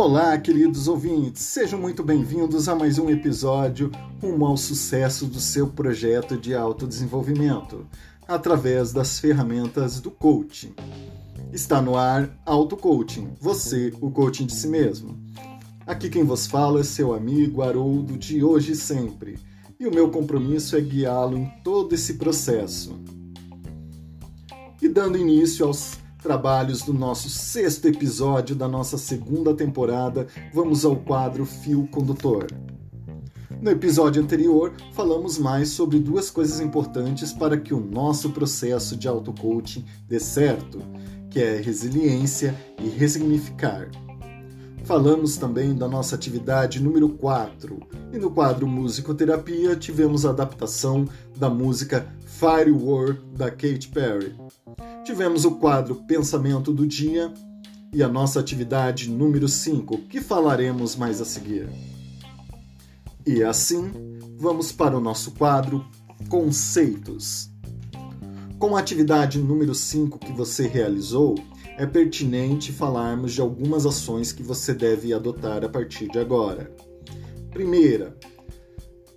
Olá, queridos ouvintes, sejam muito bem-vindos a mais um episódio rumo ao sucesso do seu projeto de autodesenvolvimento através das ferramentas do coaching. Está no ar Auto Coaching, você, o coaching de si mesmo. Aqui quem vos fala é seu amigo Haroldo de hoje e sempre, e o meu compromisso é guiá-lo em todo esse processo. E dando início aos trabalhos do nosso sexto episódio da nossa segunda temporada, vamos ao quadro Fio Condutor. No episódio anterior, falamos mais sobre duas coisas importantes para que o nosso processo de auto-coaching dê certo, que é resiliência e ressignificar. Falamos também da nossa atividade número 4, e no quadro Musicoterapia tivemos a adaptação da música Firework da Katy Perry. Tivemos o quadro Pensamento do Dia e a nossa atividade número 5, que falaremos mais a seguir. E assim, vamos para o nosso quadro Conceitos. Com a atividade número 5 que você realizou, é pertinente falarmos de algumas ações que você deve adotar a partir de agora. Primeira,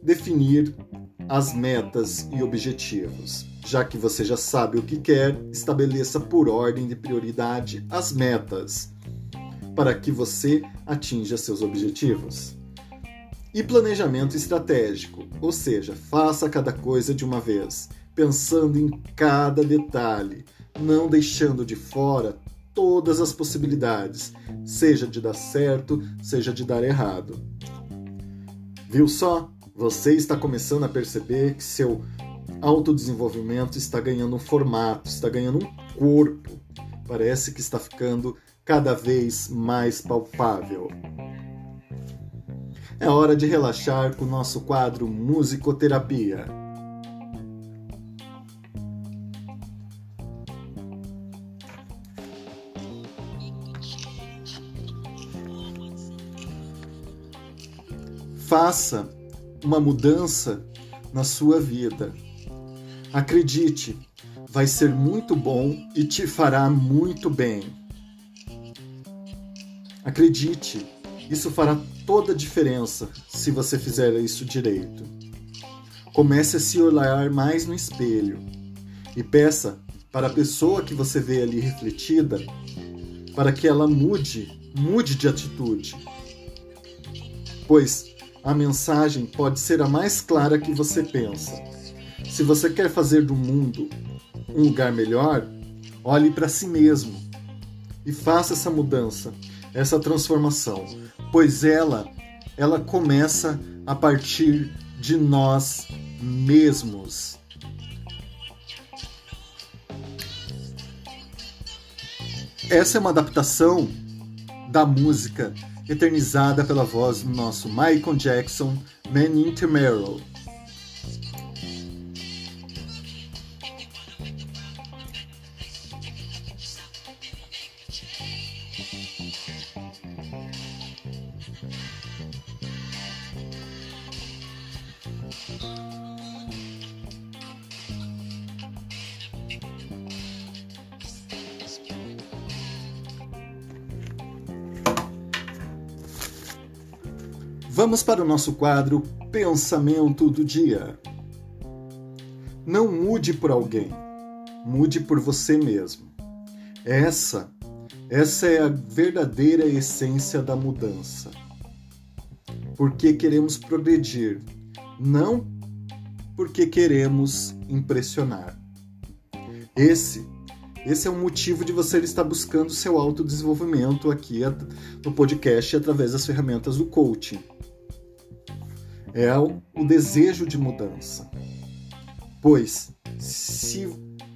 definir as metas e objetivos. Já que você já sabe o que quer, estabeleça por ordem de prioridade as metas para que você atinja seus objetivos. E planejamento estratégico, ou seja, faça cada coisa de uma vez, pensando em cada detalhe, não deixando de fora todas as possibilidades, seja de dar certo, seja de dar errado. Viu só? Você está começando a perceber que seu autodesenvolvimento está ganhando um formato, está ganhando um corpo. Parece que está ficando cada vez mais palpável. É hora de relaxar com o nosso quadro Musicoterapia. Faça uma mudança na sua vida. Acredite, vai ser muito bom e te fará muito bem. Acredite, isso fará toda a diferença se você fizer isso direito. Comece a se olhar mais no espelho e peça para a pessoa que você vê ali refletida para que ela mude, mude de atitude. Pois a mensagem pode ser a mais clara que você pensa. Se você quer fazer do mundo um lugar melhor, olhe para si mesmo e faça essa mudança, essa transformação, pois ela ela começa a partir de nós mesmos. Essa é uma adaptação da música eternizada pela voz do nosso Michael Jackson, Man in Tomorrow. Vamos para o nosso quadro Pensamento do Dia. Não mude por alguém, mude por você mesmo. Essa, essa é a verdadeira essência da mudança. Porque queremos progredir, não porque queremos impressionar. Esse esse é o motivo de você estar buscando seu autodesenvolvimento aqui no podcast através das ferramentas do coaching é o, o desejo de mudança. Pois, se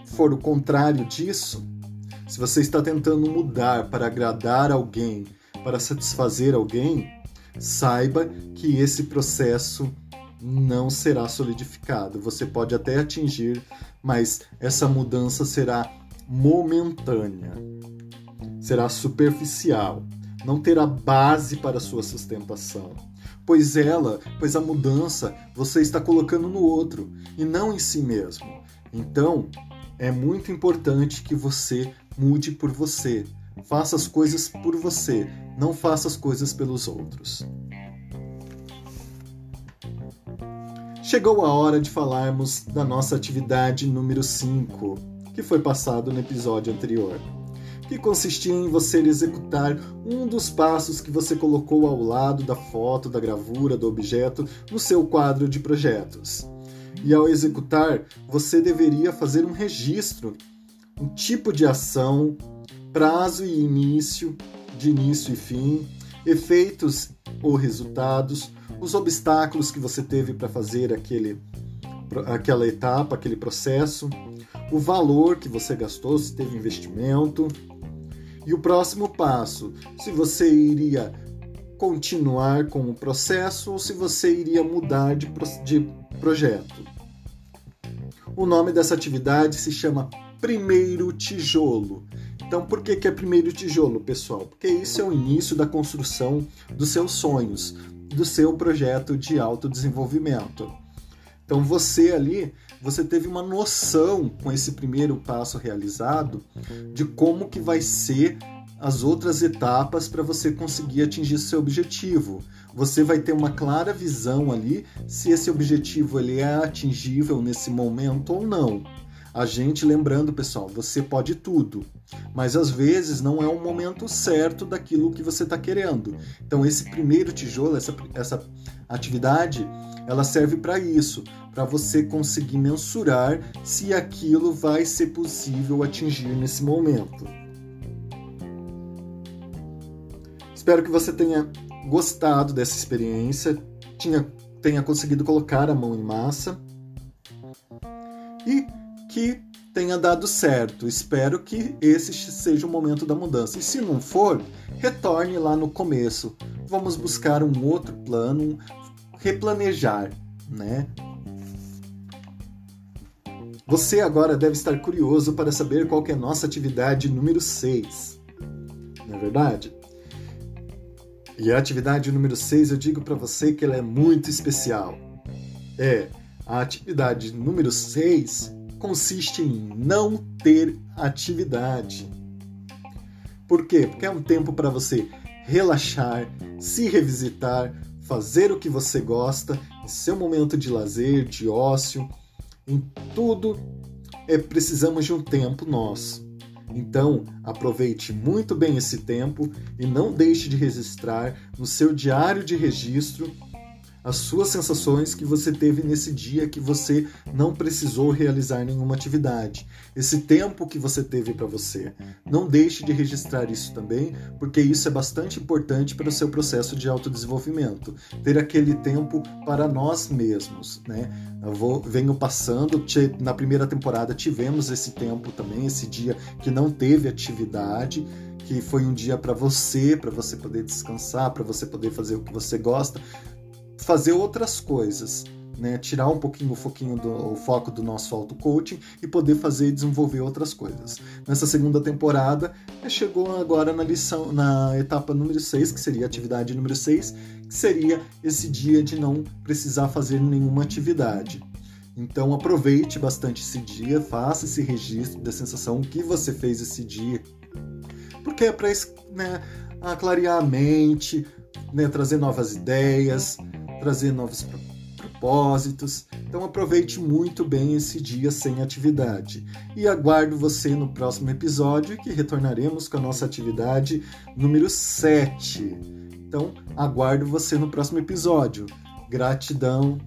for o contrário disso, se você está tentando mudar para agradar alguém, para satisfazer alguém, saiba que esse processo não será solidificado. Você pode até atingir, mas essa mudança será momentânea, será superficial, não terá base para sua sustentação pois ela, pois a mudança você está colocando no outro e não em si mesmo. Então, é muito importante que você mude por você. Faça as coisas por você. Não faça as coisas pelos outros. Chegou a hora de falarmos da nossa atividade número 5, que foi passado no episódio anterior, que consistia em você executar um dos passos que você colocou ao lado da foto, da gravura, do objeto no seu quadro de projetos. E ao executar, você deveria fazer um registro, um tipo de ação, prazo e início, de início e fim, efeitos ou resultados, os obstáculos que você teve para fazer aquele, aquela etapa, aquele processo, o valor que você gastou, se teve investimento, e o próximo passo, se você iria continuar com o processo ou se você iria mudar de, de projeto. O nome dessa atividade se chama Primeiro Tijolo. Então, por que, que é primeiro tijolo, pessoal? Porque isso é o início da construção dos seus sonhos, do seu projeto de autodesenvolvimento. Então você ali, você teve uma noção com esse primeiro passo realizado de como que vai ser as outras etapas para você conseguir atingir seu objetivo. Você vai ter uma clara visão ali se esse objetivo ele é atingível nesse momento ou não. A gente lembrando, pessoal, você pode tudo, mas às vezes não é o momento certo daquilo que você está querendo. Então, esse primeiro tijolo, essa, essa atividade, ela serve para isso, para você conseguir mensurar se aquilo vai ser possível atingir nesse momento. Espero que você tenha gostado dessa experiência, tinha, tenha conseguido colocar a mão em massa. E que tenha dado certo. Espero que esse seja o momento da mudança. E se não for, retorne lá no começo. Vamos buscar um outro plano, replanejar, né? Você agora deve estar curioso para saber qual é a nossa atividade número 6. Não é verdade? E a atividade número 6, eu digo para você que ela é muito especial. É, a atividade número 6 consiste em não ter atividade. Por quê? Porque é um tempo para você relaxar, se revisitar, fazer o que você gosta, em seu momento de lazer, de ócio, em tudo é precisamos de um tempo nosso. Então, aproveite muito bem esse tempo e não deixe de registrar no seu diário de registro as suas sensações que você teve nesse dia que você não precisou realizar nenhuma atividade. Esse tempo que você teve para você. Não deixe de registrar isso também, porque isso é bastante importante para o seu processo de autodesenvolvimento. Ter aquele tempo para nós mesmos, né? Eu vou, venho passando, na primeira temporada tivemos esse tempo também, esse dia que não teve atividade que foi um dia para você, para você poder descansar, para você poder fazer o que você gosta fazer outras coisas, né? Tirar um pouquinho o foquinho do o foco do nosso auto coaching e poder fazer e desenvolver outras coisas. Nessa segunda temporada, chegou agora na lição, na etapa número 6, que seria a atividade número 6, que seria esse dia de não precisar fazer nenhuma atividade. Então aproveite bastante esse dia, faça esse registro da sensação que você fez esse dia, porque é para né, clarear a mente, né, trazer novas ideias, trazer novos propósitos. Então aproveite muito bem esse dia sem atividade. E aguardo você no próximo episódio que retornaremos com a nossa atividade número 7. Então aguardo você no próximo episódio. Gratidão.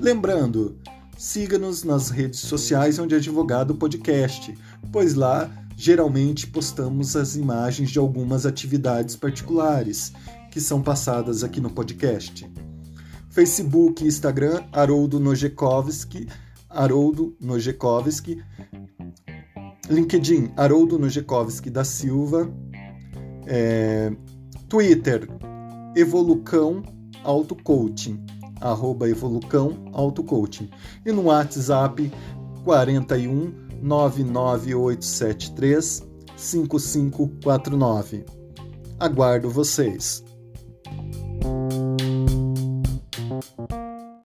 Lembrando, siga-nos nas redes sociais onde é divulgado o podcast, pois lá geralmente postamos as imagens de algumas atividades particulares que são passadas aqui no podcast. Facebook e Instagram, Haroldo Nojekovski, Haroldo Nojekovski. LinkedIn, Haroldo Nojekovski da Silva. É, Twitter, Evolucão Auto Coaching, arroba Evolucão. E no WhatsApp, 41 99873 5549. Aguardo vocês.